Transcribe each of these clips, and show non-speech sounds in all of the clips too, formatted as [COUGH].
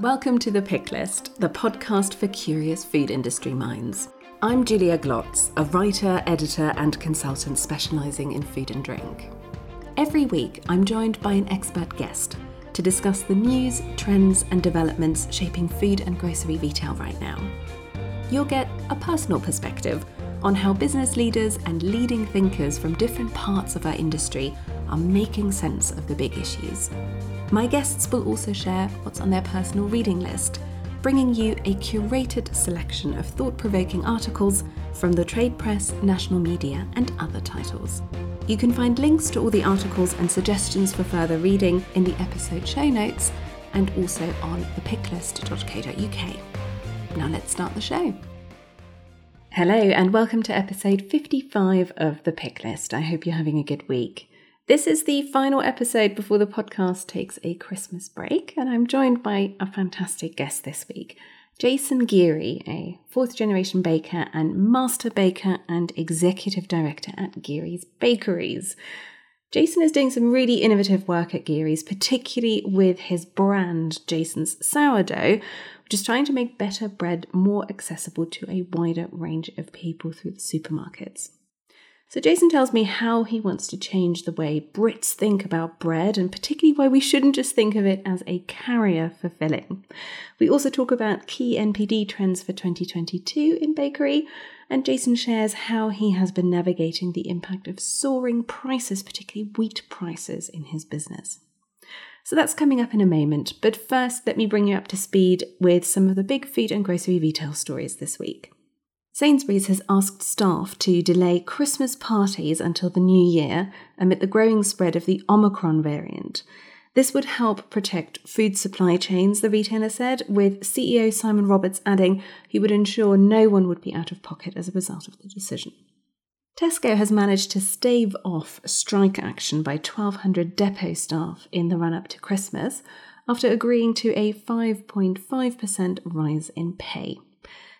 Welcome to The Pick List, the podcast for curious food industry minds. I'm Julia Glotz, a writer, editor, and consultant specialising in food and drink. Every week, I'm joined by an expert guest to discuss the news, trends, and developments shaping food and grocery retail right now. You'll get a personal perspective on how business leaders and leading thinkers from different parts of our industry are making sense of the big issues. My guests will also share what's on their personal reading list, bringing you a curated selection of thought provoking articles from the trade press, national media, and other titles. You can find links to all the articles and suggestions for further reading in the episode show notes and also on thepicklist.co.uk. Now let's start the show. Hello, and welcome to episode 55 of The Pick List. I hope you're having a good week. This is the final episode before the podcast takes a Christmas break, and I'm joined by a fantastic guest this week. Jason Geary, a fourth generation baker and master baker and executive director at Geary's Bakeries. Jason is doing some really innovative work at Geary's, particularly with his brand, Jason's Sourdough, which is trying to make better bread more accessible to a wider range of people through the supermarkets. So, Jason tells me how he wants to change the way Brits think about bread and particularly why we shouldn't just think of it as a carrier for filling. We also talk about key NPD trends for 2022 in bakery, and Jason shares how he has been navigating the impact of soaring prices, particularly wheat prices, in his business. So that's coming up in a moment, but first, let me bring you up to speed with some of the big food and grocery retail stories this week. Sainsbury's has asked staff to delay Christmas parties until the new year amid the growing spread of the Omicron variant. This would help protect food supply chains, the retailer said, with CEO Simon Roberts adding he would ensure no one would be out of pocket as a result of the decision. Tesco has managed to stave off strike action by 1,200 depot staff in the run up to Christmas after agreeing to a 5.5% rise in pay.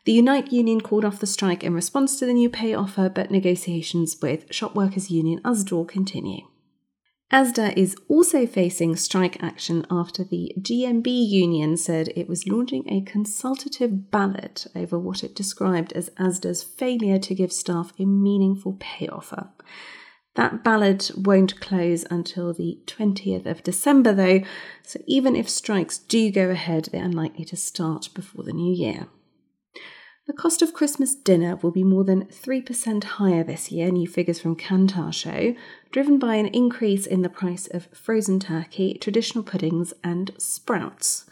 The Unite Union called off the strike in response to the new pay offer, but negotiations with shop workers union Usdaw continue. Asda is also facing strike action after the GMB union said it was launching a consultative ballot over what it described as Asda's failure to give staff a meaningful pay offer. That ballot won't close until the 20th of December, though, so even if strikes do go ahead, they're unlikely to start before the new year. The cost of Christmas dinner will be more than 3% higher this year, new figures from Kantar show, driven by an increase in the price of frozen turkey, traditional puddings, and sprouts.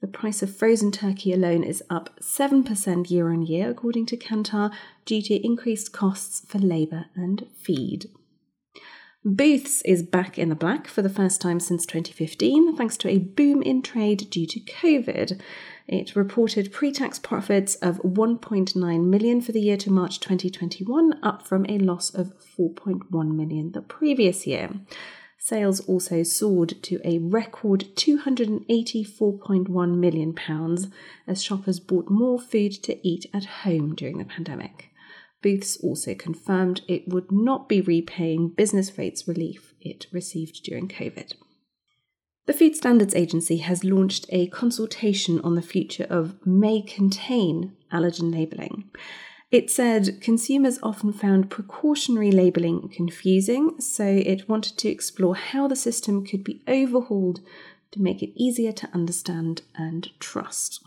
The price of frozen turkey alone is up 7% year on year, according to Kantar, due to increased costs for labour and feed. Booths is back in the black for the first time since 2015, thanks to a boom in trade due to COVID. It reported pre-tax profits of 1.9 million for the year to March 2021, up from a loss of 4.1 million the previous year. Sales also soared to a record 284.1 million pounds as shoppers bought more food to eat at home during the pandemic. Booths also confirmed it would not be repaying business rates relief it received during COVID. The Food Standards Agency has launched a consultation on the future of may contain allergen labelling. It said consumers often found precautionary labelling confusing, so it wanted to explore how the system could be overhauled to make it easier to understand and trust.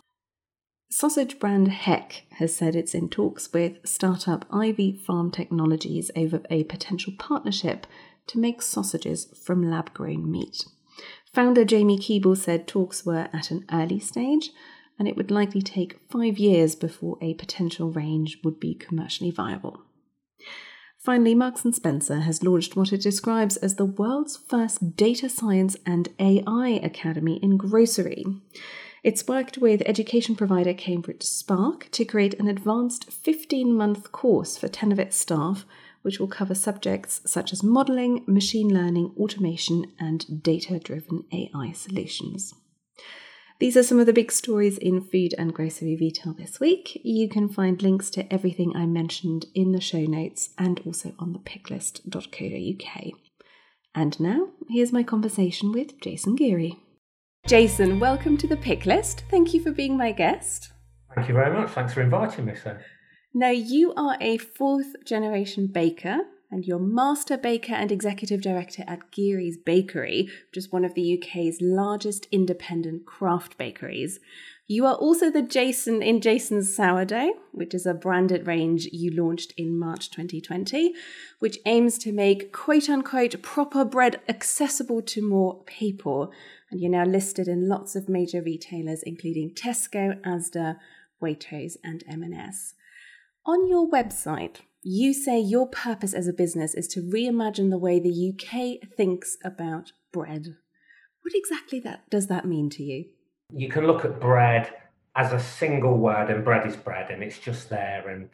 Sausage brand Heck has said it's in talks with startup Ivy Farm Technologies over a potential partnership to make sausages from lab grown meat. Founder Jamie Keeble said talks were at an early stage and it would likely take five years before a potential range would be commercially viable. Finally, Marks & Spencer has launched what it describes as the world's first data science and AI academy in grocery. It's worked with education provider Cambridge Spark to create an advanced 15 month course for 10 of its staff, which will cover subjects such as modelling, machine learning, automation, and data driven AI solutions. These are some of the big stories in food and grocery retail this week. You can find links to everything I mentioned in the show notes and also on the picklist.co.uk. And now, here's my conversation with Jason Geary. Jason, welcome to the pick list. Thank you for being my guest. Thank you very much. Thanks for inviting me, sir. Now, you are a fourth generation baker and you're master baker and executive director at Geary's Bakery, which is one of the UK's largest independent craft bakeries. You are also the Jason in Jason's Sourdough, which is a branded range you launched in March 2020, which aims to make quote unquote proper bread accessible to more people. And you're now listed in lots of major retailers, including Tesco, Asda, Waitrose, and M&S. On your website, you say your purpose as a business is to reimagine the way the UK thinks about bread. What exactly that does that mean to you? you can look at bread as a single word, and bread is bread, and it's just there. And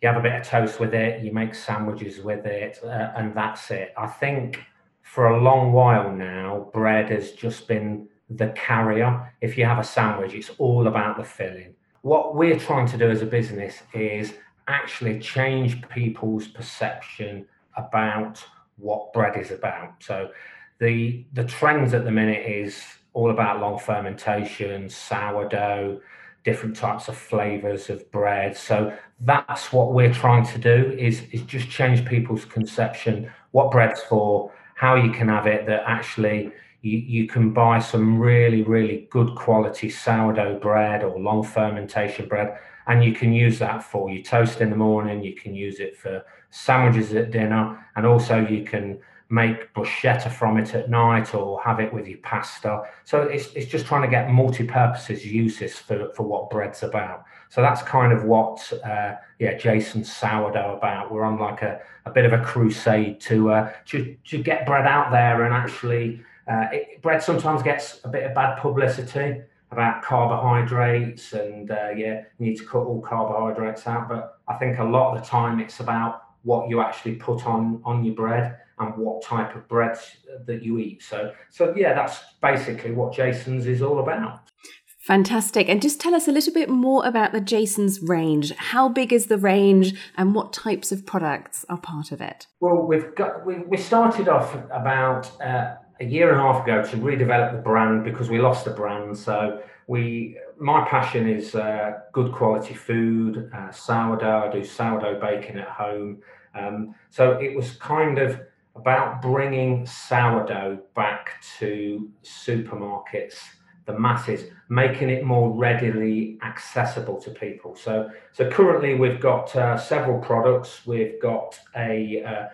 you have a bit of toast with it, you make sandwiches with it, uh, and that's it. I think for a long while now, bread has just been the carrier. If you have a sandwich, it's all about the filling. What we're trying to do as a business is actually change people's perception about what bread is about. So the the trends at the minute is all about long fermentation, sourdough, different types of flavors of bread. So that's what we're trying to do is, is just change people's conception, what bread's for, how you can have it, that actually you, you can buy some really, really good quality sourdough bread or long fermentation bread, and you can use that for your toast in the morning, you can use it for sandwiches at dinner, and also you can make bruschetta from it at night or have it with your pasta. So it's, it's just trying to get multi-purposes uses for, for what bread's about. So that's kind of what uh, yeah Jason's sourdough about. We're on like a, a bit of a crusade to uh, to, to get bread out there and actually uh, it, bread sometimes gets a bit of bad publicity about carbohydrates and uh, yeah you need to cut all carbohydrates out. But I think a lot of the time it's about what you actually put on on your bread and what type of bread that you eat. So, so yeah, that's basically what Jason's is all about. Fantastic. And just tell us a little bit more about the Jason's range. How big is the range and what types of products are part of it? Well, we've got we, we started off about uh, a year and a half ago to redevelop the brand because we lost the brand. So we my passion is uh, good quality food, uh, sourdough. I do sourdough baking at home. Um, so it was kind of about bringing sourdough back to supermarkets, the masses, making it more readily accessible to people. So, so currently we've got uh, several products. We've got a, uh,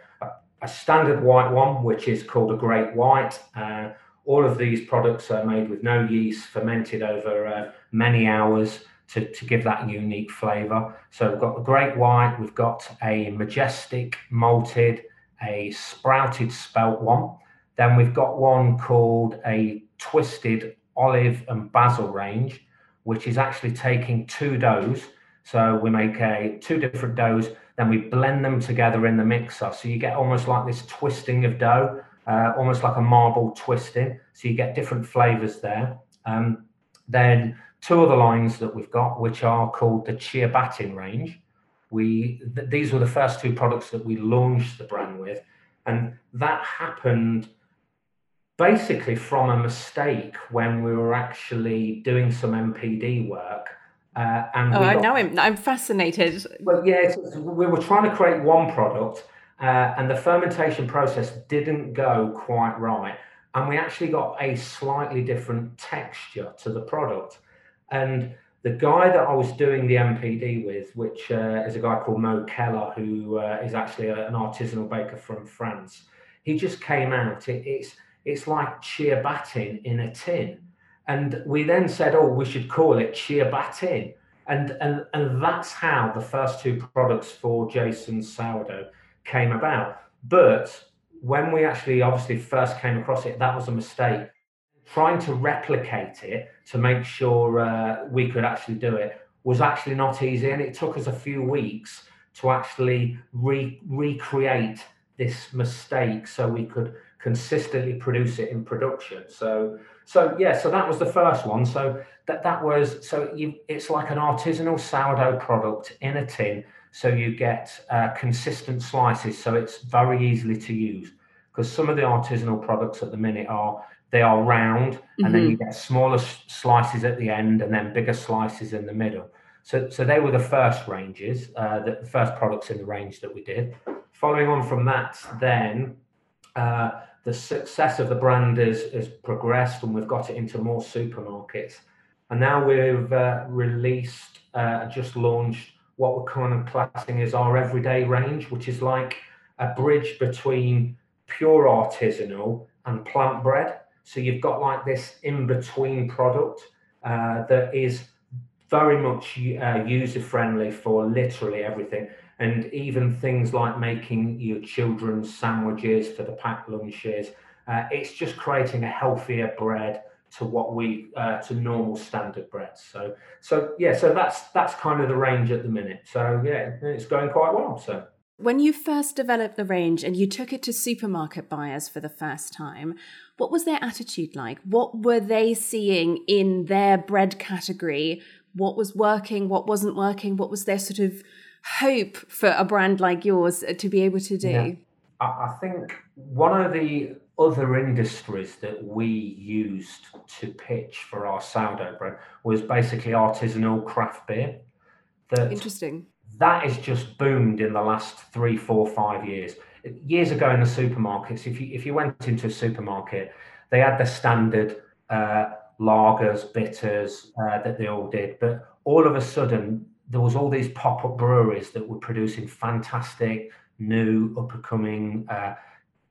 a standard white one, which is called a Great White. Uh, all of these products are made with no yeast, fermented over uh, many hours to, to give that unique flavour. So we've got the Great White, we've got a Majestic malted, a sprouted spelt one. Then we've got one called a twisted olive and basil range, which is actually taking two doughs. So we make a two different doughs, then we blend them together in the mixer. So you get almost like this twisting of dough, uh, almost like a marble twisting. So you get different flavors there. Um, then two other lines that we've got, which are called the Ciabattin range we th- these were the first two products that we launched the brand with, and that happened basically from a mistake when we were actually doing some NPD work. Uh, and oh, got, now I'm I'm fascinated. Well, yeah, we were trying to create one product, uh, and the fermentation process didn't go quite right, and we actually got a slightly different texture to the product, and the guy that I was doing the NPD with, which uh, is a guy called Mo Keller, who uh, is actually a, an artisanal baker from France, he just came out. It, it's it's like ciabatin in a tin, and we then said, oh, we should call it ciabattin, and and and that's how the first two products for Jason's sourdough came about. But when we actually obviously first came across it, that was a mistake trying to replicate it to make sure uh, we could actually do it was actually not easy. And it took us a few weeks to actually re- recreate this mistake so we could consistently produce it in production. So, so yeah, so that was the first one. So that that was so you, it's like an artisanal sourdough product in a tin. So you get uh, consistent slices. So it's very easily to use because some of the artisanal products at the minute are they are round mm-hmm. and then mm-hmm. you get smaller slices at the end and then bigger slices in the middle. So, so they were the first ranges, uh, the first products in the range that we did. Following on from that, then uh, the success of the brand has, has progressed and we've got it into more supermarkets. And now we've uh, released, uh, just launched what we're kind of classing as our everyday range, which is like a bridge between pure artisanal and plant bread. So you've got like this in between product uh, that is very much uh, user friendly for literally everything. And even things like making your children's sandwiches for the packed lunches. Uh, it's just creating a healthier bread to what we uh, to normal standard breads. So so yeah, so that's that's kind of the range at the minute. So yeah, it's going quite well. So when you first developed the range and you took it to supermarket buyers for the first time, what was their attitude like? What were they seeing in their bread category? What was working? What wasn't working? What was their sort of hope for a brand like yours to be able to do? Yeah. I think one of the other industries that we used to pitch for our sourdough bread was basically artisanal craft beer. That Interesting. That has just boomed in the last three, four, five years. Years ago in the supermarkets, if you if you went into a supermarket, they had the standard uh, lagers, bitters uh, that they all did, but all of a sudden there was all these pop-up breweries that were producing fantastic new up and coming uh,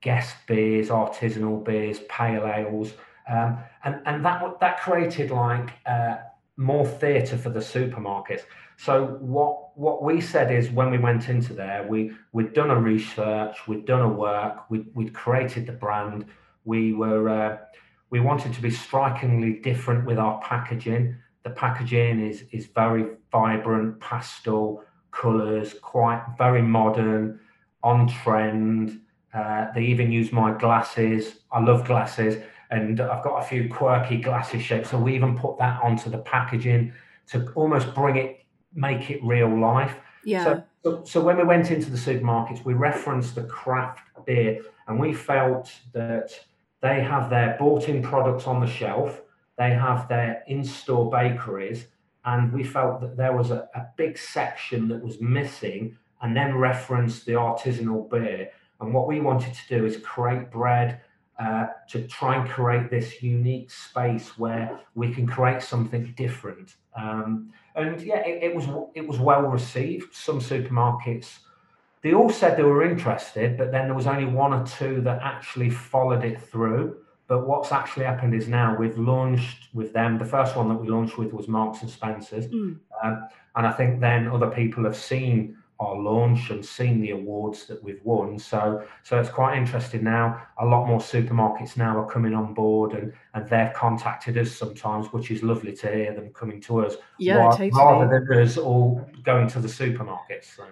guest beers, artisanal beers, pale ales, um, and and that that created like uh, more theatre for the supermarkets. So what what we said is when we went into there, we we'd done a research, we'd done a work, we'd we'd created the brand, we were uh, we wanted to be strikingly different with our packaging. The packaging is is very vibrant, pastel colours, quite very modern, on trend. Uh, they even use my glasses. I love glasses, and I've got a few quirky glasses shapes. So we even put that onto the packaging to almost bring it, make it real life. Yeah. So, so, so when we went into the supermarkets, we referenced the craft beer, and we felt that they have their bought-in products on the shelf. They have their in-store bakeries, and we felt that there was a, a big section that was missing, and then referenced the artisanal beer and what we wanted to do is create bread uh, to try and create this unique space where we can create something different. Um, and yeah, it, it, was it was well received. Some supermarkets they all said they were interested, but then there was only one or two that actually followed it through. But what's actually happened is now we've launched with them. The first one that we launched with was Marks and Spencers, mm. um, and I think then other people have seen our launch and seen the awards that we've won. So so it's quite interesting now. A lot more supermarkets now are coming on board and and they've contacted us sometimes, which is lovely to hear them coming to us. Yeah, rather, totally. rather than us all going to the supermarkets. So.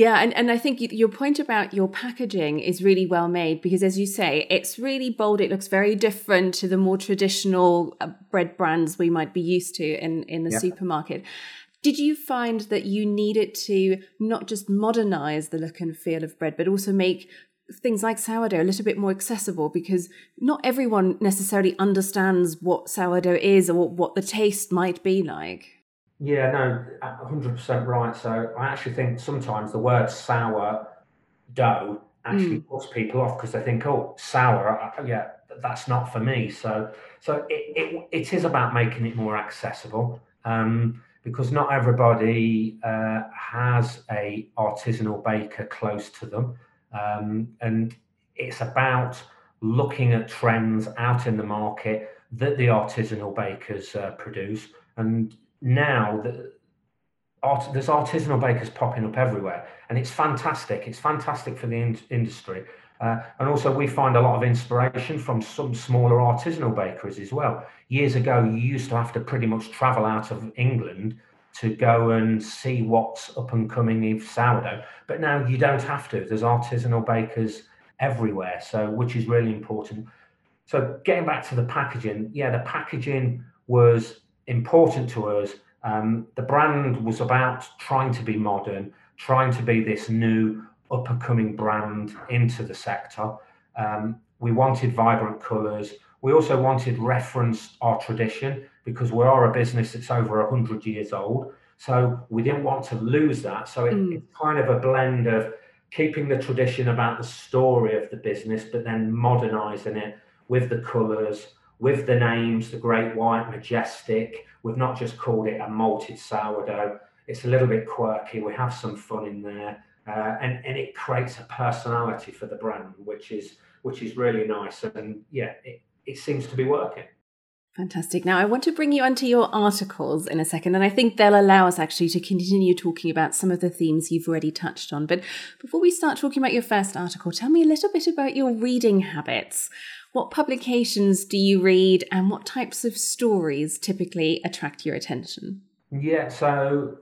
Yeah, and, and I think your point about your packaging is really well made because, as you say, it's really bold. It looks very different to the more traditional uh, bread brands we might be used to in, in the yeah. supermarket. Did you find that you needed to not just modernize the look and feel of bread, but also make things like sourdough a little bit more accessible because not everyone necessarily understands what sourdough is or what the taste might be like? Yeah, no, 100% right. So I actually think sometimes the word sour dough actually mm. puts people off because they think, oh, sour, yeah, that's not for me. So, so it, it, it is about making it more accessible. Um, because not everybody uh, has a artisanal baker close to them, um, and it's about looking at trends out in the market that the artisanal bakers uh, produce. And now the, art, there's artisanal bakers popping up everywhere, and it's fantastic. It's fantastic for the in- industry. Uh, and also, we find a lot of inspiration from some smaller artisanal bakeries as well. Years ago, you used to have to pretty much travel out of England to go and see what's up and coming in sourdough. But now you don't have to. There's artisanal bakers everywhere, so which is really important. So getting back to the packaging, yeah, the packaging was important to us. Um, the brand was about trying to be modern, trying to be this new up and coming brand into the sector. Um, we wanted vibrant colours. We also wanted reference our tradition because we are a business that's over 100 years old. So we didn't want to lose that. So it, mm. it's kind of a blend of keeping the tradition about the story of the business, but then modernizing it with the colours, with the names, the Great White, Majestic. We've not just called it a malted sourdough. It's a little bit quirky. We have some fun in there, uh, and and it creates a personality for the brand, which is which is really nice. And yeah, it, it seems to be working. Fantastic. Now, I want to bring you onto your articles in a second, and I think they'll allow us actually to continue talking about some of the themes you've already touched on. But before we start talking about your first article, tell me a little bit about your reading habits. What publications do you read, and what types of stories typically attract your attention? Yeah, so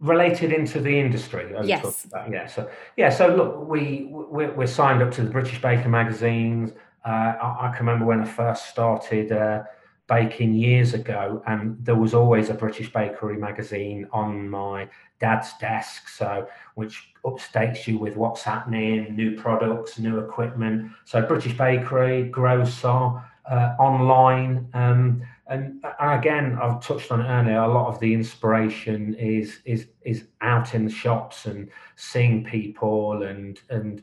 related into the industry. Yes. Yeah. So yeah. So look, we we're, we're, signed up to the British Baker magazines. Uh, I, I, can remember when I first started. Uh, baking years ago, and there was always a British Bakery magazine on my dad's desk, so which updates you with what's happening, new products, new equipment. So British Bakery, Grocer, uh, online, um, and, and again, I've touched on it earlier. A lot of the inspiration is is is out in the shops and seeing people and and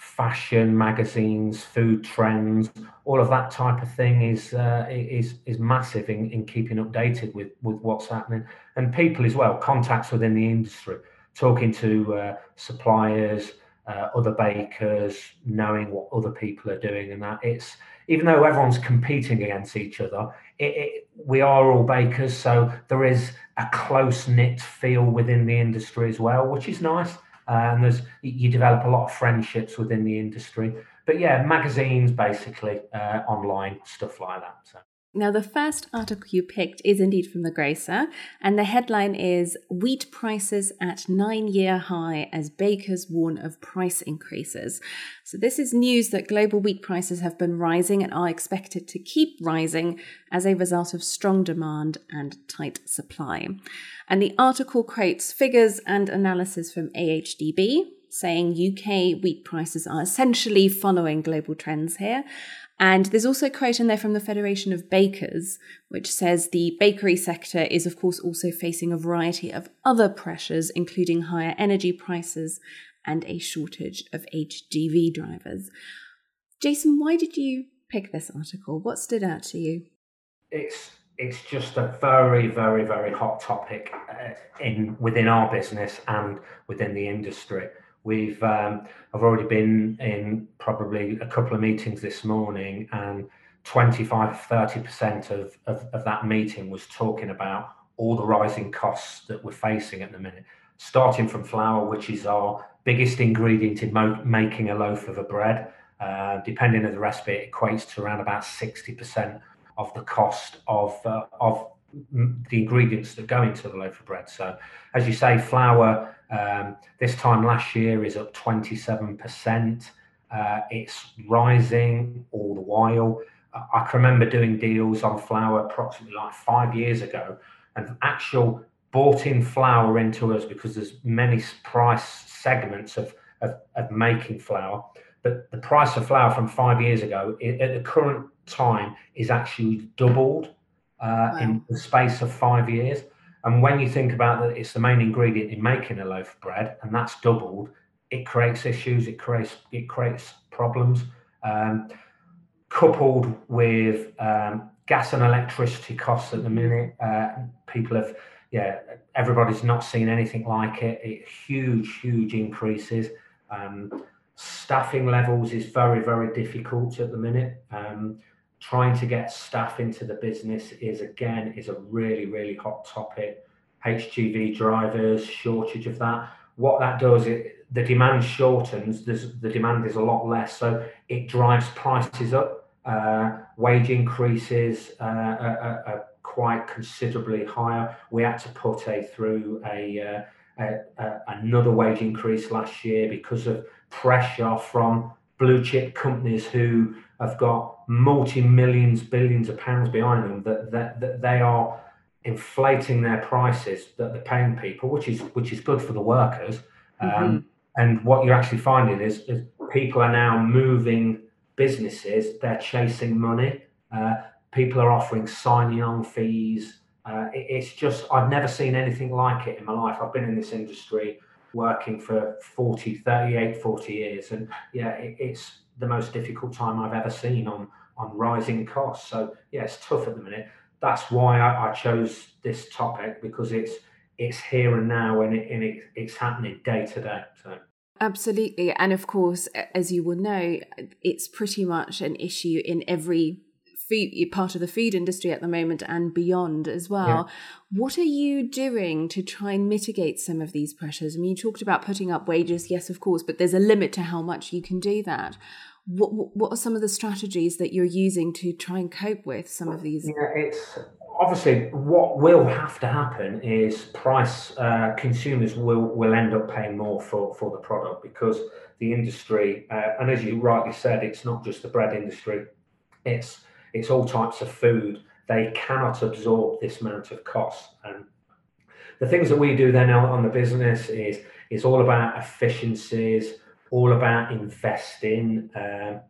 fashion magazines, food trends, all of that type of thing is uh, is is massive in, in keeping updated with with what's happening, and people as well, contacts within the industry, talking to uh, suppliers, uh, other bakers, knowing what other people are doing, and that. It's even though everyone's competing against each other, it, it, we are all bakers, so there is a close knit feel within the industry as well, which is nice uh, and there's you develop a lot of friendships within the industry. But yeah, magazines basically, uh, online stuff like that. So. Now, the first article you picked is indeed from the Grocer, and the headline is Wheat Prices at Nine Year High as Bakers Warn of Price Increases. So, this is news that global wheat prices have been rising and are expected to keep rising as a result of strong demand and tight supply. And the article quotes figures and analysis from AHDB, saying UK wheat prices are essentially following global trends here. And there's also a quote in there from the Federation of Bakers, which says the bakery sector is, of course, also facing a variety of other pressures, including higher energy prices and a shortage of HGV drivers. Jason, why did you pick this article? What stood out to you? It's it's just a very, very, very hot topic uh, in within our business and within the industry. We've um, I've already been in probably a couple of meetings this morning, and 25, 30% of, of, of that meeting was talking about all the rising costs that we're facing at the minute, starting from flour, which is our biggest ingredient in mo- making a loaf of a bread. Uh, depending on the recipe, it equates to around about 60% of the cost of, uh, of the ingredients that go into the loaf of bread. So, as you say, flour um, this time last year is up 27%. Uh, it's rising all the while. I can remember doing deals on flour approximately like five years ago, and actual bought in flour into us because there's many price segments of, of, of making flour. But the price of flour from five years ago, it, at the current time, is actually doubled uh, wow. in the space of five years. And when you think about that, it's the main ingredient in making a loaf of bread, and that's doubled. It creates issues. It creates it creates problems. Um, coupled with um, gas and electricity costs at the minute, uh, people have yeah, everybody's not seen anything like it. it huge, huge increases. Um, staffing levels is very, very difficult at the minute. Um, trying to get staff into the business is again is a really really hot topic. Hgv drivers shortage of that. What that does it the demand shortens there's the demand is a lot less so it drives prices up. Uh, wage increases uh, are, are, quite considerably higher. We had to put a through a, uh, a, a another wage increase last year because of pressure from blue chip companies who have got multi millions, billions of pounds behind them that, that, that they are inflating their prices that they're paying people, which is which is good for the workers. Um, mm-hmm. And what you're actually finding is, is people are now moving businesses, they're chasing money. Uh, people are offering signing on fees. Uh, it, it's just, I've never seen anything like it in my life. I've been in this industry working for 40, 38, 40 years. And yeah, it, it's the most difficult time I've ever seen on, on rising costs. So yeah, it's tough at the minute. That's why I, I chose this topic because it's, it's here and now and, it, and it, it's happening day to day. So. Absolutely. And of course, as you will know, it's pretty much an issue in every food part of the food industry at the moment and beyond as well. Yeah. What are you doing to try and mitigate some of these pressures? I mean, you talked about putting up wages, yes, of course, but there's a limit to how much you can do that. What what are some of the strategies that you're using to try and cope with some of these? Yeah, it's obviously what will have to happen is price uh, consumers will will end up paying more for for the product because the industry uh, and as you rightly said it's not just the bread industry. It's it's all types of food. They cannot absorb this amount of cost. And the things that we do then on the business is is all about efficiencies all about investing um,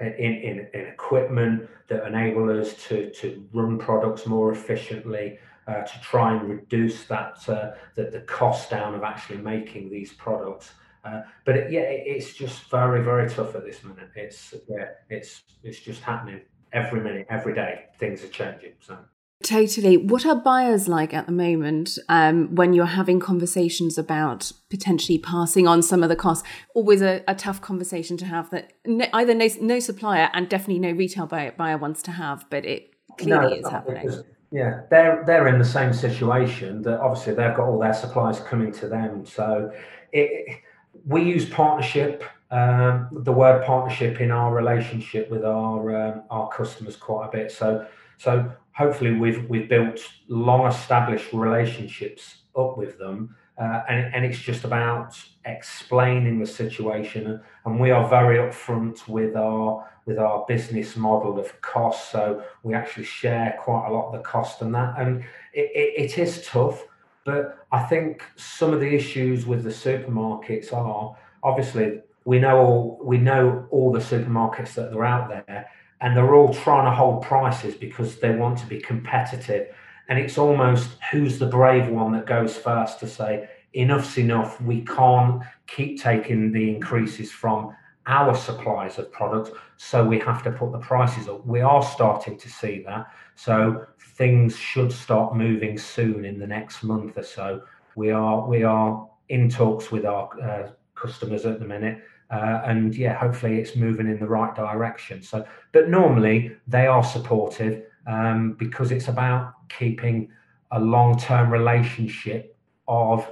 in, in, in, equipment that enable us to, to run products more efficiently, uh, to try and reduce that, uh, the, the cost down of actually making these products. Uh, but it, yeah, it, it's just very, very tough at this minute. It's yeah, it's it's just happening every minute, every day. Things are changing. So Totally. What are buyers like at the moment um, when you're having conversations about potentially passing on some of the costs? Always a, a tough conversation to have that no, either no, no, supplier and definitely no retail buyer, buyer wants to have, but it clearly no, is happening. Yeah, they're they're in the same situation that obviously they've got all their supplies coming to them. So it, we use partnership um, the word partnership in our relationship with our um, our customers quite a bit. So so hopefully we've we've built long established relationships up with them uh, and, and it's just about explaining the situation. And we are very upfront with our with our business model of cost so we actually share quite a lot of the cost and that. And it, it, it is tough but i think some of the issues with the supermarkets are obviously we know all we know all the supermarkets that are out there and they're all trying to hold prices because they want to be competitive. And it's almost who's the brave one that goes first to say, enough's enough. We can't keep taking the increases from our supplies of products, so we have to put the prices up. We are starting to see that. So things should start moving soon in the next month or so. We are we are in talks with our uh, customers at the minute uh, and yeah, hopefully it's moving in the right direction. So, but normally they are supportive um, because it's about keeping a long-term relationship of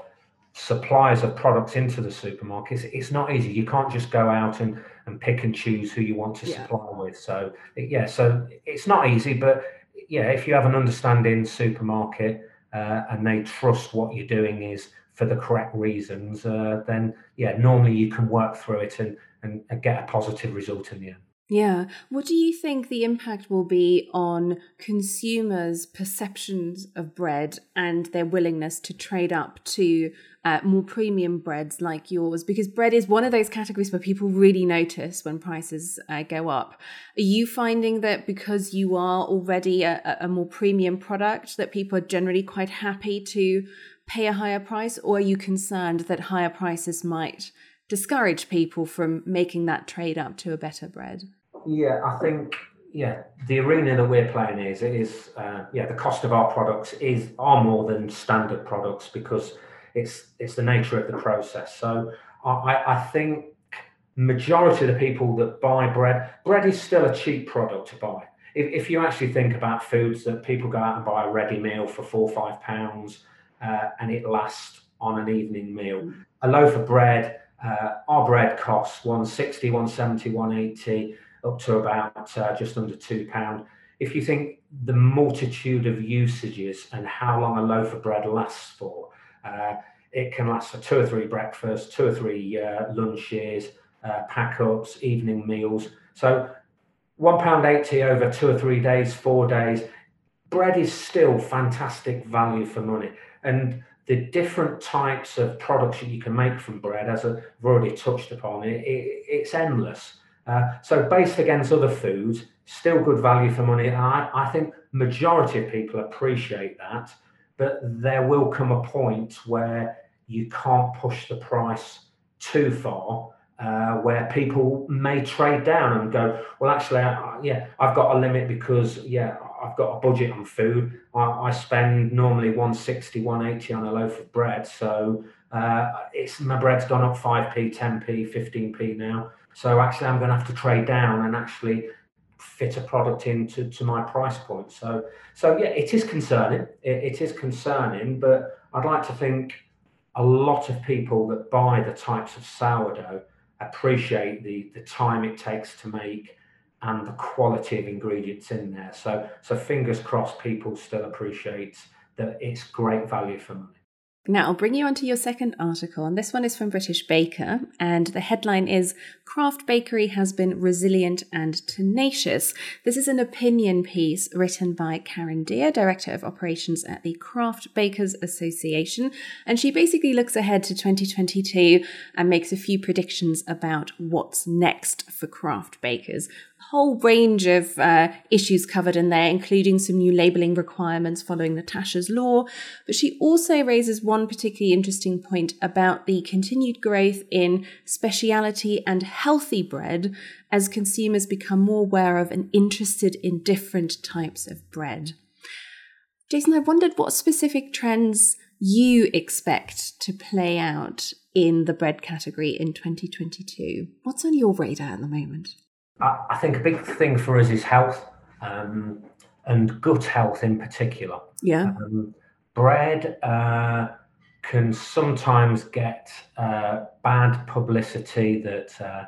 suppliers of products into the supermarkets. It's not easy. You can't just go out and, and pick and choose who you want to yeah. supply with. So yeah, so it's not easy, but yeah, if you have an understanding supermarket uh, and they trust what you're doing is for the correct reasons, uh, then yeah, normally you can work through it and, and, and get a positive result in the end. Yeah. What do you think the impact will be on consumers' perceptions of bread and their willingness to trade up to uh, more premium breads like yours? Because bread is one of those categories where people really notice when prices uh, go up. Are you finding that because you are already a, a more premium product, that people are generally quite happy to pay a higher price, or are you concerned that higher prices might discourage people from making that trade up to a better bread? Yeah, I think yeah, the arena that we're playing is is uh, yeah the cost of our products is are more than standard products because it's it's the nature of the process. So I, I think majority of the people that buy bread, bread is still a cheap product to buy. If, if you actually think about foods that people go out and buy a ready meal for four or five pounds, uh, and it lasts on an evening meal. A loaf of bread, uh, our bread costs 160, 170, 180, up to about uh, just under two pound. If you think the multitude of usages and how long a loaf of bread lasts for, uh, it can last for two or three breakfasts, two or three uh, lunches, uh, pack ups, evening meals. So one pound eighty over two or three days, four days. Bread is still fantastic value for money and the different types of products that you can make from bread, as I've already touched upon, it, it, it's endless. Uh, so based against other foods, still good value for money. I, I think majority of people appreciate that, but there will come a point where you can't push the price too far. Uh, where people may trade down and go, well, actually, I, yeah, I've got a limit because, yeah, I've got a budget on food. I, I spend normally 160, 180 on a loaf of bread. So uh, it's my bread's gone up 5p, 10p, 15p now. So actually, I'm going to have to trade down and actually fit a product into to my price point. So, so yeah, it is concerning. It, it is concerning, but I'd like to think a lot of people that buy the types of sourdough appreciate the the time it takes to make and the quality of ingredients in there. So, so fingers crossed, people still appreciate that it's great value for money. Now, I'll bring you onto your second article, and this one is from British Baker, and the headline is Craft Bakery has been resilient and tenacious. This is an opinion piece written by Karen Deer, Director of Operations at the Craft Bakers Association, and she basically looks ahead to 2022 and makes a few predictions about what's next for craft bakers whole range of uh, issues covered in there, including some new labeling requirements following the Tasha's law. But she also raises one particularly interesting point about the continued growth in speciality and healthy bread as consumers become more aware of and interested in different types of bread. Jason, I wondered what specific trends you expect to play out in the bread category in 2022. What's on your radar at the moment? I, I think a big thing for us is health um, and gut health in particular. Yeah. Um, bread uh, can sometimes get uh, bad publicity that uh,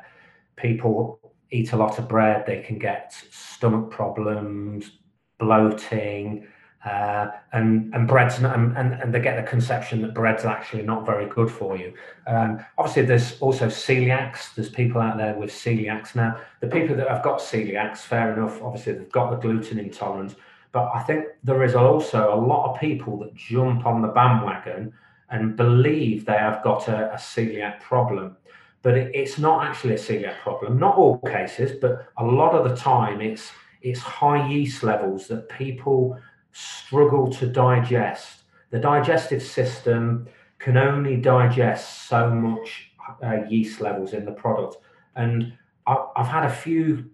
people eat a lot of bread, they can get stomach problems, bloating, uh, and and bread's not, and, and they get the conception that bread's actually not very good for you. Um, obviously, there's also celiacs. There's people out there with celiacs now. The people that have got celiacs, fair enough. Obviously, they've got the gluten intolerance, but I think there is also a lot of people that jump on the bandwagon and believe they have got a, a celiac problem. But it, it's not actually a celiac problem. Not all cases, but a lot of the time, it's it's high yeast levels that people struggle to digest. The digestive system can only digest so much uh, yeast levels in the product. And I, have had a few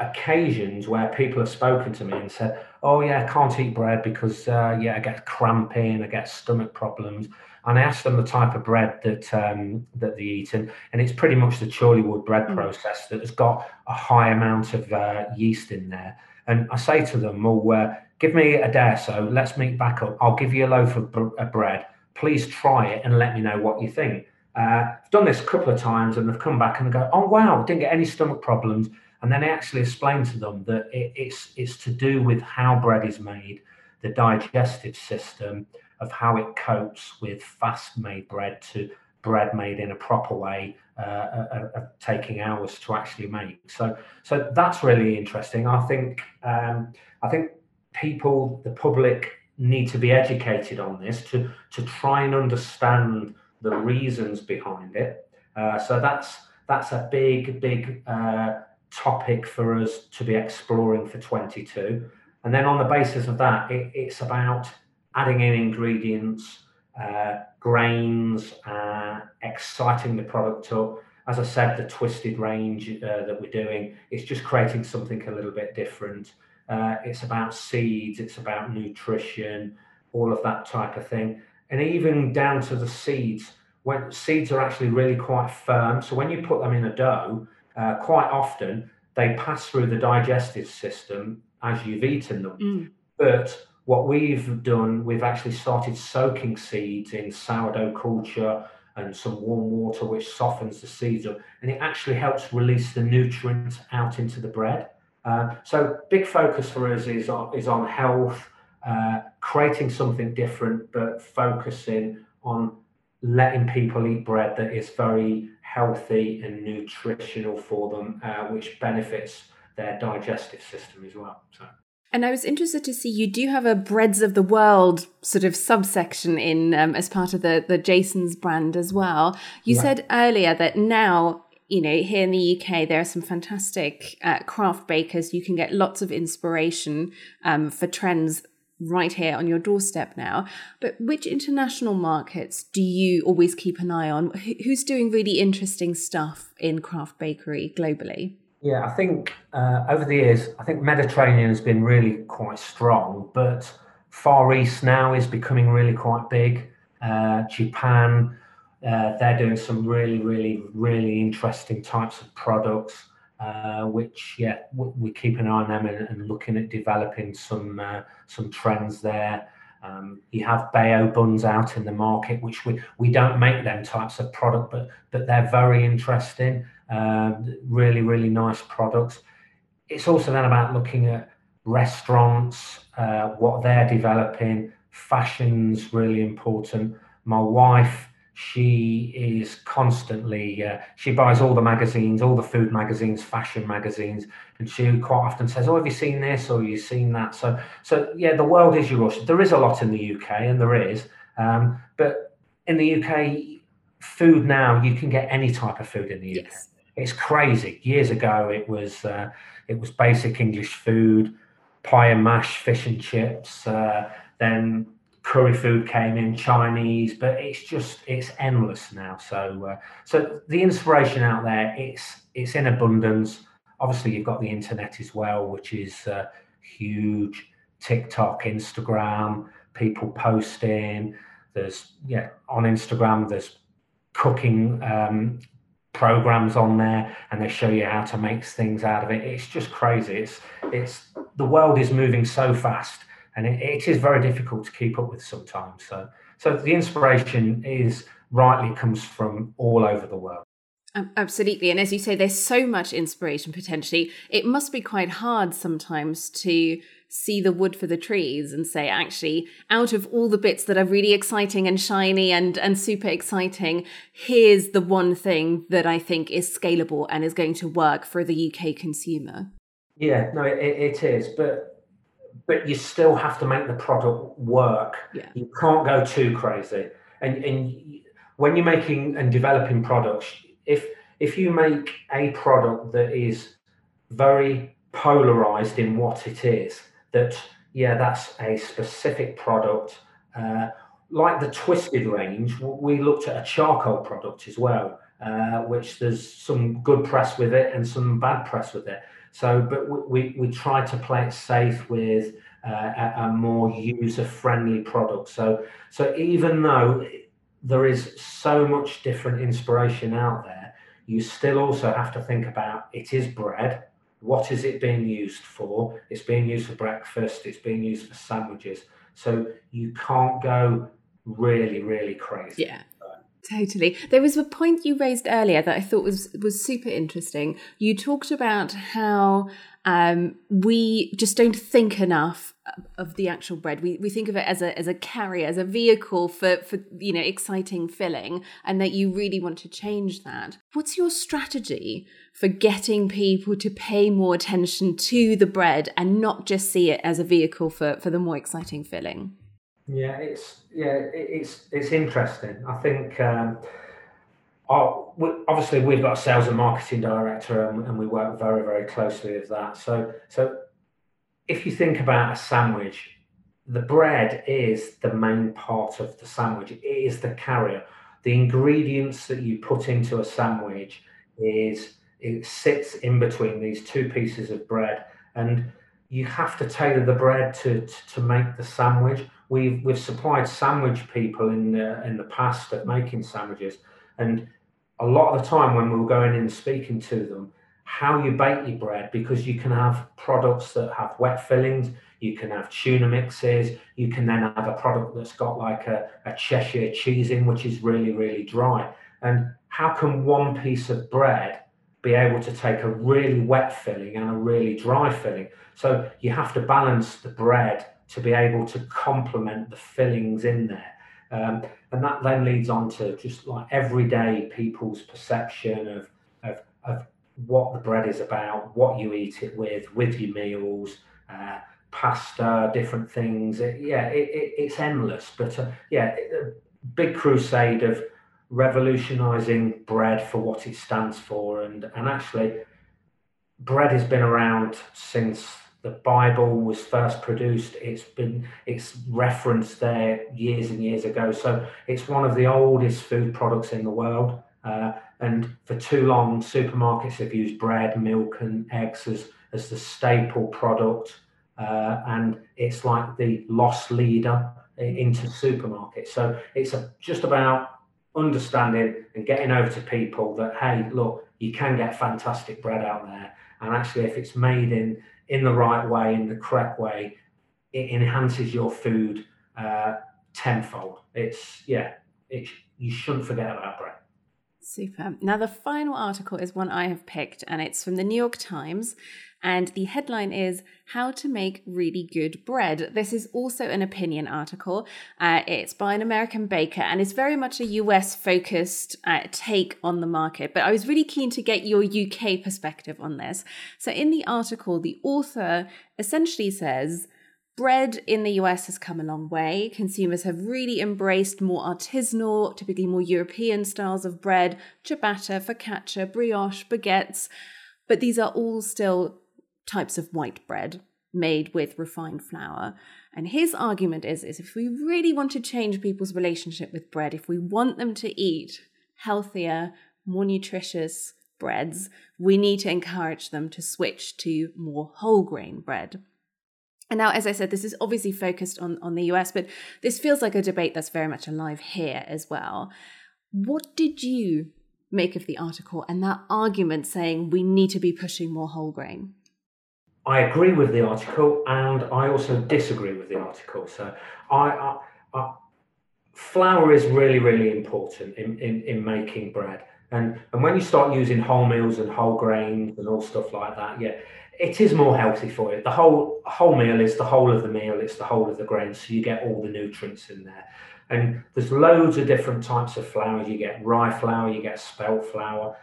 occasions where people have spoken to me and said, "Oh yeah, I can't eat bread because uh, yeah, I get cramping, I get stomach problems." And I asked them the type of bread that um, that they eat, and, and it's pretty much the Chorleywood bread mm. process that has got a high amount of uh, yeast in there. And I say to them, "Well, uh, give me a day or so. Let's meet back up. I'll give you a loaf of bread. Please try it and let me know what you think. Uh, I've done this a couple of times and they've come back and they go, oh, wow, didn't get any stomach problems. And then I actually explain to them that it, it's, it's to do with how bread is made, the digestive system of how it copes with fast made bread to bread made in a proper way, uh, uh, uh, taking hours to actually make. So, so that's really interesting. I think, um, I think people, the public, need to be educated on this to to try and understand the reasons behind it. Uh, so that's that's a big big uh, topic for us to be exploring for 22. And then on the basis of that, it, it's about adding in ingredients, uh, grains, uh, exciting the product up. As I said, the twisted range uh, that we're doing, it's just creating something a little bit different. Uh, it's about seeds, it's about nutrition, all of that type of thing. And even down to the seeds, when seeds are actually really quite firm. So when you put them in a dough, uh, quite often they pass through the digestive system as you've eaten them. Mm. But what we've done, we've actually started soaking seeds in sourdough culture and some warm water, which softens the seeds up, and it actually helps release the nutrients out into the bread. Uh, so big focus for us is on, is on health, uh, creating something different, but focusing on letting people eat bread that is very healthy and nutritional for them, uh, which benefits their digestive system as well. So. And I was interested to see you do have a breads of the world sort of subsection in um, as part of the the Jason's brand as well. You said earlier that now you know, here in the UK, there are some fantastic uh, craft bakers. You can get lots of inspiration um, for trends right here on your doorstep now. But which international markets do you always keep an eye on? Who's doing really interesting stuff in craft bakery globally? Yeah, I think uh, over the years, I think Mediterranean has been really quite strong, but Far East now is becoming really quite big. Uh, Japan, uh, they're doing some really, really, really interesting types of products, uh, which yeah, we keep an eye on them and, and looking at developing some uh, some trends there. Um, you have Bao buns out in the market, which we, we don't make them types of product, but but they're very interesting. Um, really, really nice products. It's also then about looking at restaurants, uh, what they're developing. Fashion's really important. My wife she is constantly uh, she buys all the magazines all the food magazines fashion magazines and she quite often says oh have you seen this or have you seen that so so yeah the world is your rush there is a lot in the uk and there is um, but in the uk food now you can get any type of food in the uk yes. It's crazy years ago it was uh, it was basic english food pie and mash fish and chips uh, then curry food came in, Chinese, but it's just it's endless now. So uh, so the inspiration out there, it's it's in abundance. Obviously, you've got the internet as well, which is uh, huge. TikTok, Instagram, people posting. There's yeah on Instagram. There's cooking um, programs on there, and they show you how to make things out of it. It's just crazy. It's it's the world is moving so fast and it, it is very difficult to keep up with sometimes. So, so the inspiration is rightly comes from all over the world. Absolutely. And as you say, there's so much inspiration potentially. It must be quite hard sometimes to see the wood for the trees and say, actually, out of all the bits that are really exciting and shiny and, and super exciting, here's the one thing that I think is scalable and is going to work for the UK consumer. Yeah, no, it, it is. But but you still have to make the product work. Yeah. You can't go too crazy. And and when you're making and developing products, if if you make a product that is very polarized in what it is, that yeah, that's a specific product. Uh, like the twisted range, we looked at a charcoal product as well, uh, which there's some good press with it and some bad press with it. So, but we, we try to play it safe with uh, a, a, more user-friendly product. So, so even though there is so much different inspiration out there, you still also have to think about it is bread. What is it being used for? It's being used for breakfast. It's being used for sandwiches. So you can't go really, really crazy. Yeah. Totally. There was a point you raised earlier that I thought was was super interesting. You talked about how um, we just don't think enough of the actual bread. We we think of it as a as a carrier, as a vehicle for for you know exciting filling, and that you really want to change that. What's your strategy for getting people to pay more attention to the bread and not just see it as a vehicle for for the more exciting filling? Yeah, it's yeah, it's it's interesting. I think um, obviously we've got a sales and marketing director, and, and we work very very closely with that. So so if you think about a sandwich, the bread is the main part of the sandwich. It is the carrier. The ingredients that you put into a sandwich is it sits in between these two pieces of bread, and you have to tailor the bread to, to, to make the sandwich. We've we've supplied sandwich people in the in the past at making sandwiches, and a lot of the time when we were going in and speaking to them, how you bake your bread because you can have products that have wet fillings, you can have tuna mixes, you can then have a product that's got like a, a Cheshire cheese in, which is really really dry. And how can one piece of bread be able to take a really wet filling and a really dry filling? So you have to balance the bread to be able to complement the fillings in there. Um, and that then leads on to just like everyday people's perception of, of, of what the bread is about, what you eat it with, with your meals, uh, pasta, different things. It, yeah, it, it, it's endless. But uh, yeah, a big crusade of revolutionizing bread for what it stands for. And, and actually, bread has been around since the Bible was first produced. It's been it's referenced there years and years ago. So it's one of the oldest food products in the world. Uh, and for too long, supermarkets have used bread, milk, and eggs as, as the staple product. Uh, and it's like the lost leader into supermarkets. So it's a, just about understanding and getting over to people that, hey, look, you can get fantastic bread out there. And actually, if it's made in, in the right way, in the correct way, it enhances your food uh, tenfold. It's, yeah, it, you shouldn't forget about bread. Super. Now, the final article is one I have picked, and it's from the New York Times. And the headline is How to Make Really Good Bread. This is also an opinion article. Uh, it's by an American baker, and it's very much a US focused uh, take on the market. But I was really keen to get your UK perspective on this. So, in the article, the author essentially says, Bread in the US has come a long way. Consumers have really embraced more artisanal, typically more European styles of bread, ciabatta, focaccia, brioche, baguettes. But these are all still types of white bread made with refined flour. And his argument is, is if we really want to change people's relationship with bread, if we want them to eat healthier, more nutritious breads, we need to encourage them to switch to more whole grain bread. And now, as I said, this is obviously focused on, on the US, but this feels like a debate that's very much alive here as well. What did you make of the article and that argument saying we need to be pushing more whole grain? I agree with the article and I also disagree with the article. So, I, I, I flour is really, really important in, in, in making bread. And, and when you start using wholemeals and whole grains and all stuff like that, yeah, it is more healthy for you. The whole whole meal is the whole of the meal. It's the whole of the grain, so you get all the nutrients in there. And there's loads of different types of flour. You get rye flour, you get spelt flour.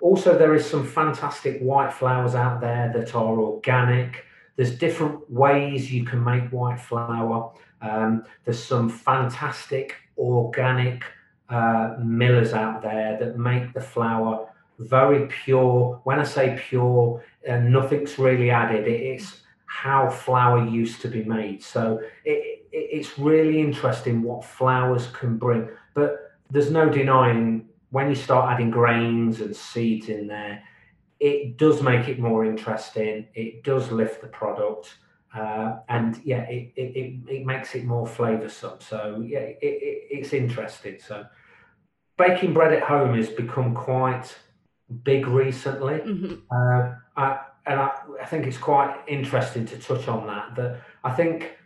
Also, there is some fantastic white flours out there that are organic. There's different ways you can make white flour. Um, there's some fantastic organic uh, millers out there that make the flour very pure. When I say pure, uh, nothing's really added. It's how flour used to be made. So it, it, it's really interesting what flours can bring. But there's no denying when you start adding grains and seeds in there, it does make it more interesting. It does lift the product. Uh, and yeah, it, it, it, it, makes it more flavoursome. So yeah, it, it, it's interesting. So baking bread at home has become quite big recently. Mm-hmm. Uh, I, and I, I, think it's quite interesting to touch on that. That I think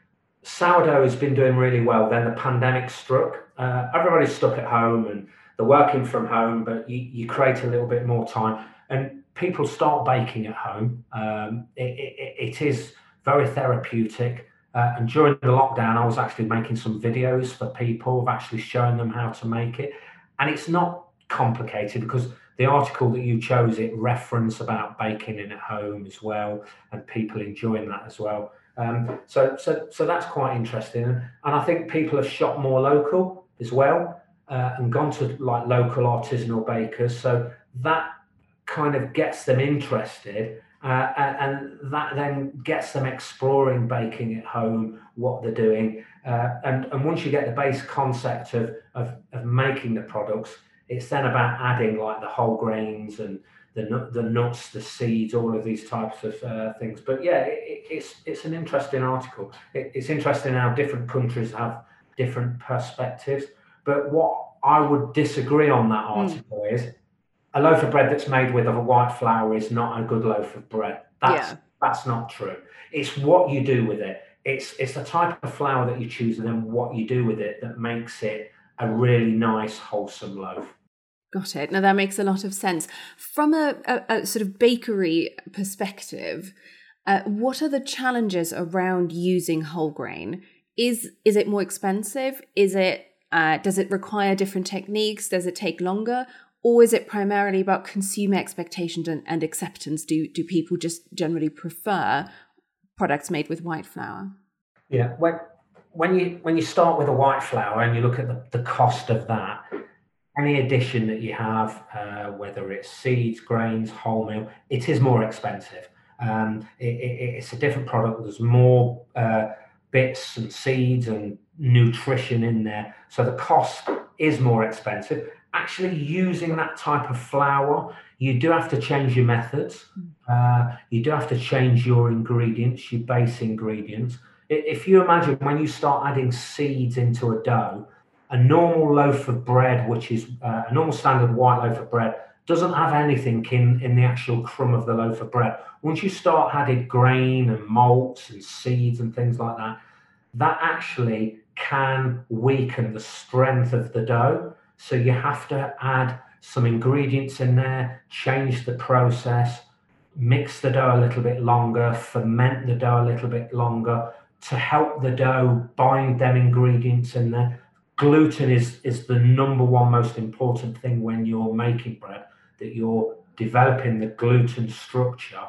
sourdough has been doing really well. Then the pandemic struck. Uh, everybody's stuck at home and they're working from home, but you, you create a little bit more time. And people start baking at home. Um, it, it, it is very therapeutic. Uh, and during the lockdown, I was actually making some videos for people of actually showing them how to make it. And it's not complicated because the article that you chose it reference about baking in at home as well and people enjoying that as well um, so so so that's quite interesting and i think people have shot more local as well uh, and gone to like local artisanal bakers so that kind of gets them interested uh, and that then gets them exploring baking at home, what they're doing. Uh, and, and once you get the base concept of, of, of making the products, it's then about adding like the whole grains and the the nuts, the seeds, all of these types of uh, things. But yeah, it, it's it's an interesting article. It, it's interesting how different countries have different perspectives. But what I would disagree on that hmm. article mm. is a loaf of bread that's made with a white flour is not a good loaf of bread. That's yeah. that's not true. It's what you do with it. It's it's the type of flour that you choose and then what you do with it that makes it a really nice, wholesome loaf. Got it. Now that makes a lot of sense. From a, a, a sort of bakery perspective, uh, what are the challenges around using whole grain? Is is it more expensive? Is it uh, does it require different techniques? Does it take longer? Or is it primarily about consumer expectations and, and acceptance? Do do people just generally prefer products made with white flour? Yeah, when when you when you start with a white flour and you look at the, the cost of that, any addition that you have, uh, whether it's seeds, grains, wholemeal, it is more expensive. Um, it, it, it's a different product. There's more uh, bits and seeds and nutrition in there, so the cost is more expensive. Actually, using that type of flour, you do have to change your methods. Hmm. Uh, you do have to change your ingredients, your base ingredients. If you imagine when you start adding seeds into a dough, a normal loaf of bread, which is uh, a normal standard white loaf of bread, doesn't have anything in, in the actual crumb of the loaf of bread. Once you start adding grain and malts and seeds and things like that, that actually can weaken the strength of the dough. So you have to add some ingredients in there, change the process, mix the dough a little bit longer, ferment the dough a little bit longer to help the dough bind them ingredients in there gluten is is the number one most important thing when you're making bread that you're developing the gluten structure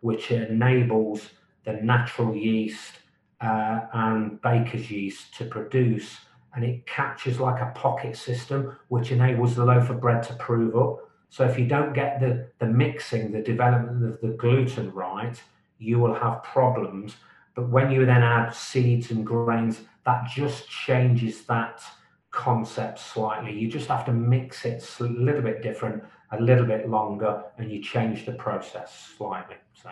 which enables the natural yeast uh, and baker's yeast to produce and it catches like a pocket system which enables the loaf of bread to prove up so if you don't get the the mixing the development of the gluten right you will have problems but when you then add seeds and grains that just changes that concept slightly. You just have to mix it a little bit different, a little bit longer, and you change the process slightly. So.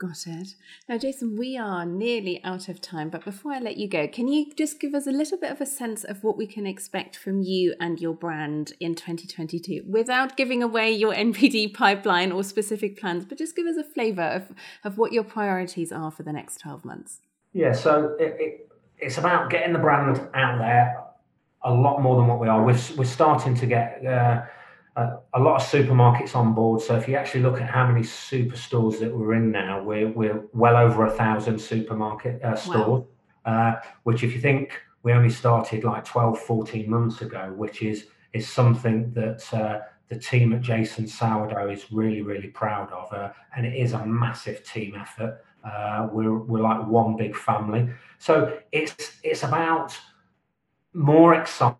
Got it. Now, Jason, we are nearly out of time, but before I let you go, can you just give us a little bit of a sense of what we can expect from you and your brand in 2022 without giving away your [LAUGHS] NPD pipeline or specific plans, but just give us a flavor of, of what your priorities are for the next 12 months? Yeah, so it, it, it's about getting the brand out there a lot more than what we are. We're, we're starting to get uh, a, a, lot of supermarkets on board. So if you actually look at how many superstores that we're in now, we're, we're well over a thousand supermarket uh, stores, wow. uh, which if you think we only started like 12, 14 months ago, which is, is something that uh, the team at Jason Sourdough is really, really proud of. Uh, and it is a massive team effort. Uh, we're, we're like one big family. So it's, it's about more excitement,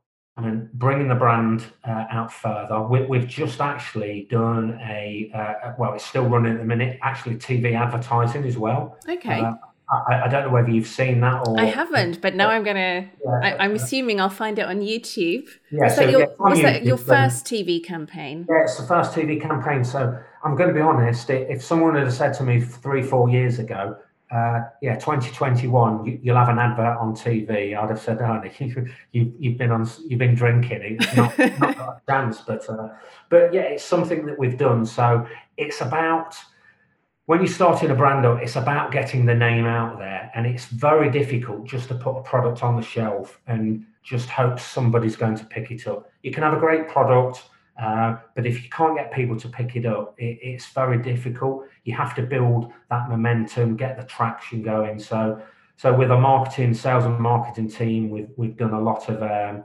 bringing the brand uh, out further. We, have just actually done a, uh, well, it's still running at the minute, actually TV advertising as well. Okay. Uh, I, I, don't know whether you've seen that or I haven't, but now I'm gonna. Yeah, I, am assuming I'll find it on YouTube. Yeah, was so that your, yeah, was that your first TV campaign? Yeah, it's the first TV campaign. So I'm going to be honest. If someone had said to me three, four years ago, uh, yeah, 2021, you, will have an advert on TV. I'd have said, oh, [LAUGHS] you, you've been on, you've been drinking. It's not, [LAUGHS] not got a chance, but, uh, but yeah, it's something that we've done. So it's about when you're starting a brand up, it's about getting the name out there, and it's very difficult just to put a product on the shelf and just hope somebody's going to pick it up. You can have a great product uh, but if you can't get people to pick it up, it, it's very difficult. You have to build that momentum, get the traction going. So, so with a marketing, sales and marketing team, we've we've done a lot of um,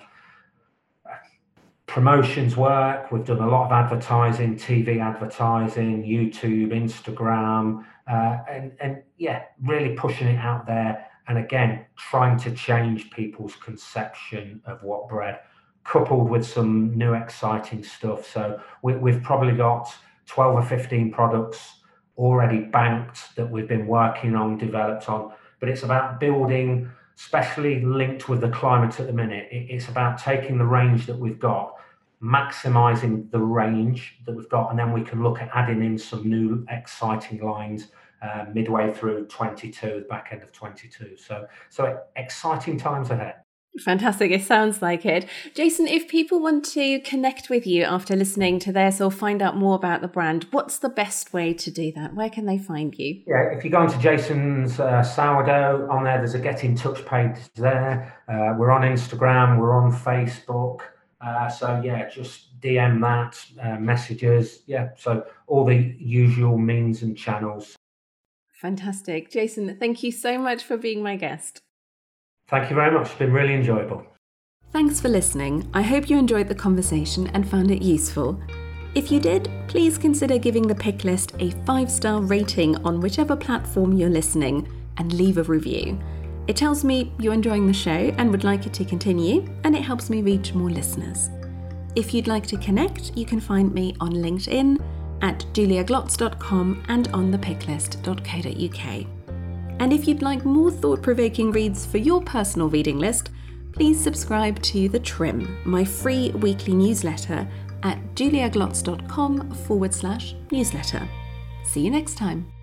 promotions work. We've done a lot of advertising, TV advertising, YouTube, Instagram, uh, and and yeah, really pushing it out there. And again, trying to change people's conception of what bread coupled with some new exciting stuff. So we, have probably got 12 or 15 products already banked that we've been working on, developed on. But it's about building, especially linked with the climate at the minute. It's about taking the range that we've got, maximizing the range that we've got, and then we can look at adding in some new exciting lines. Uh, midway through 22, the back end of 22. So, so exciting times ahead. Fantastic. It sounds like it. Jason, if people want to connect with you after listening to this or find out more about the brand, what's the best way to do that? Where can they find you? Yeah, if you go into Jason's uh, sourdough on there, there's a get in touch page there. Uh, we're on Instagram, we're on Facebook. Uh, so yeah, just DM that, uh, messages. Yeah, so all the usual means and channels. Fantastic. Jason, thank you so much for being my guest. Thank you very much. It's been really enjoyable. Thanks for listening. I hope you enjoyed the conversation and found it useful. If you did, please consider giving the pick list a five star rating on whichever platform you're listening and leave a review. It tells me you're enjoying the show and would like it to continue, and it helps me reach more listeners. If you'd like to connect, you can find me on LinkedIn at juliaglotz.com and on thepicklist.co.uk. And if you'd like more thought provoking reads for your personal reading list, please subscribe to The Trim, my free weekly newsletter at juliaglotz.com forward slash newsletter. See you next time.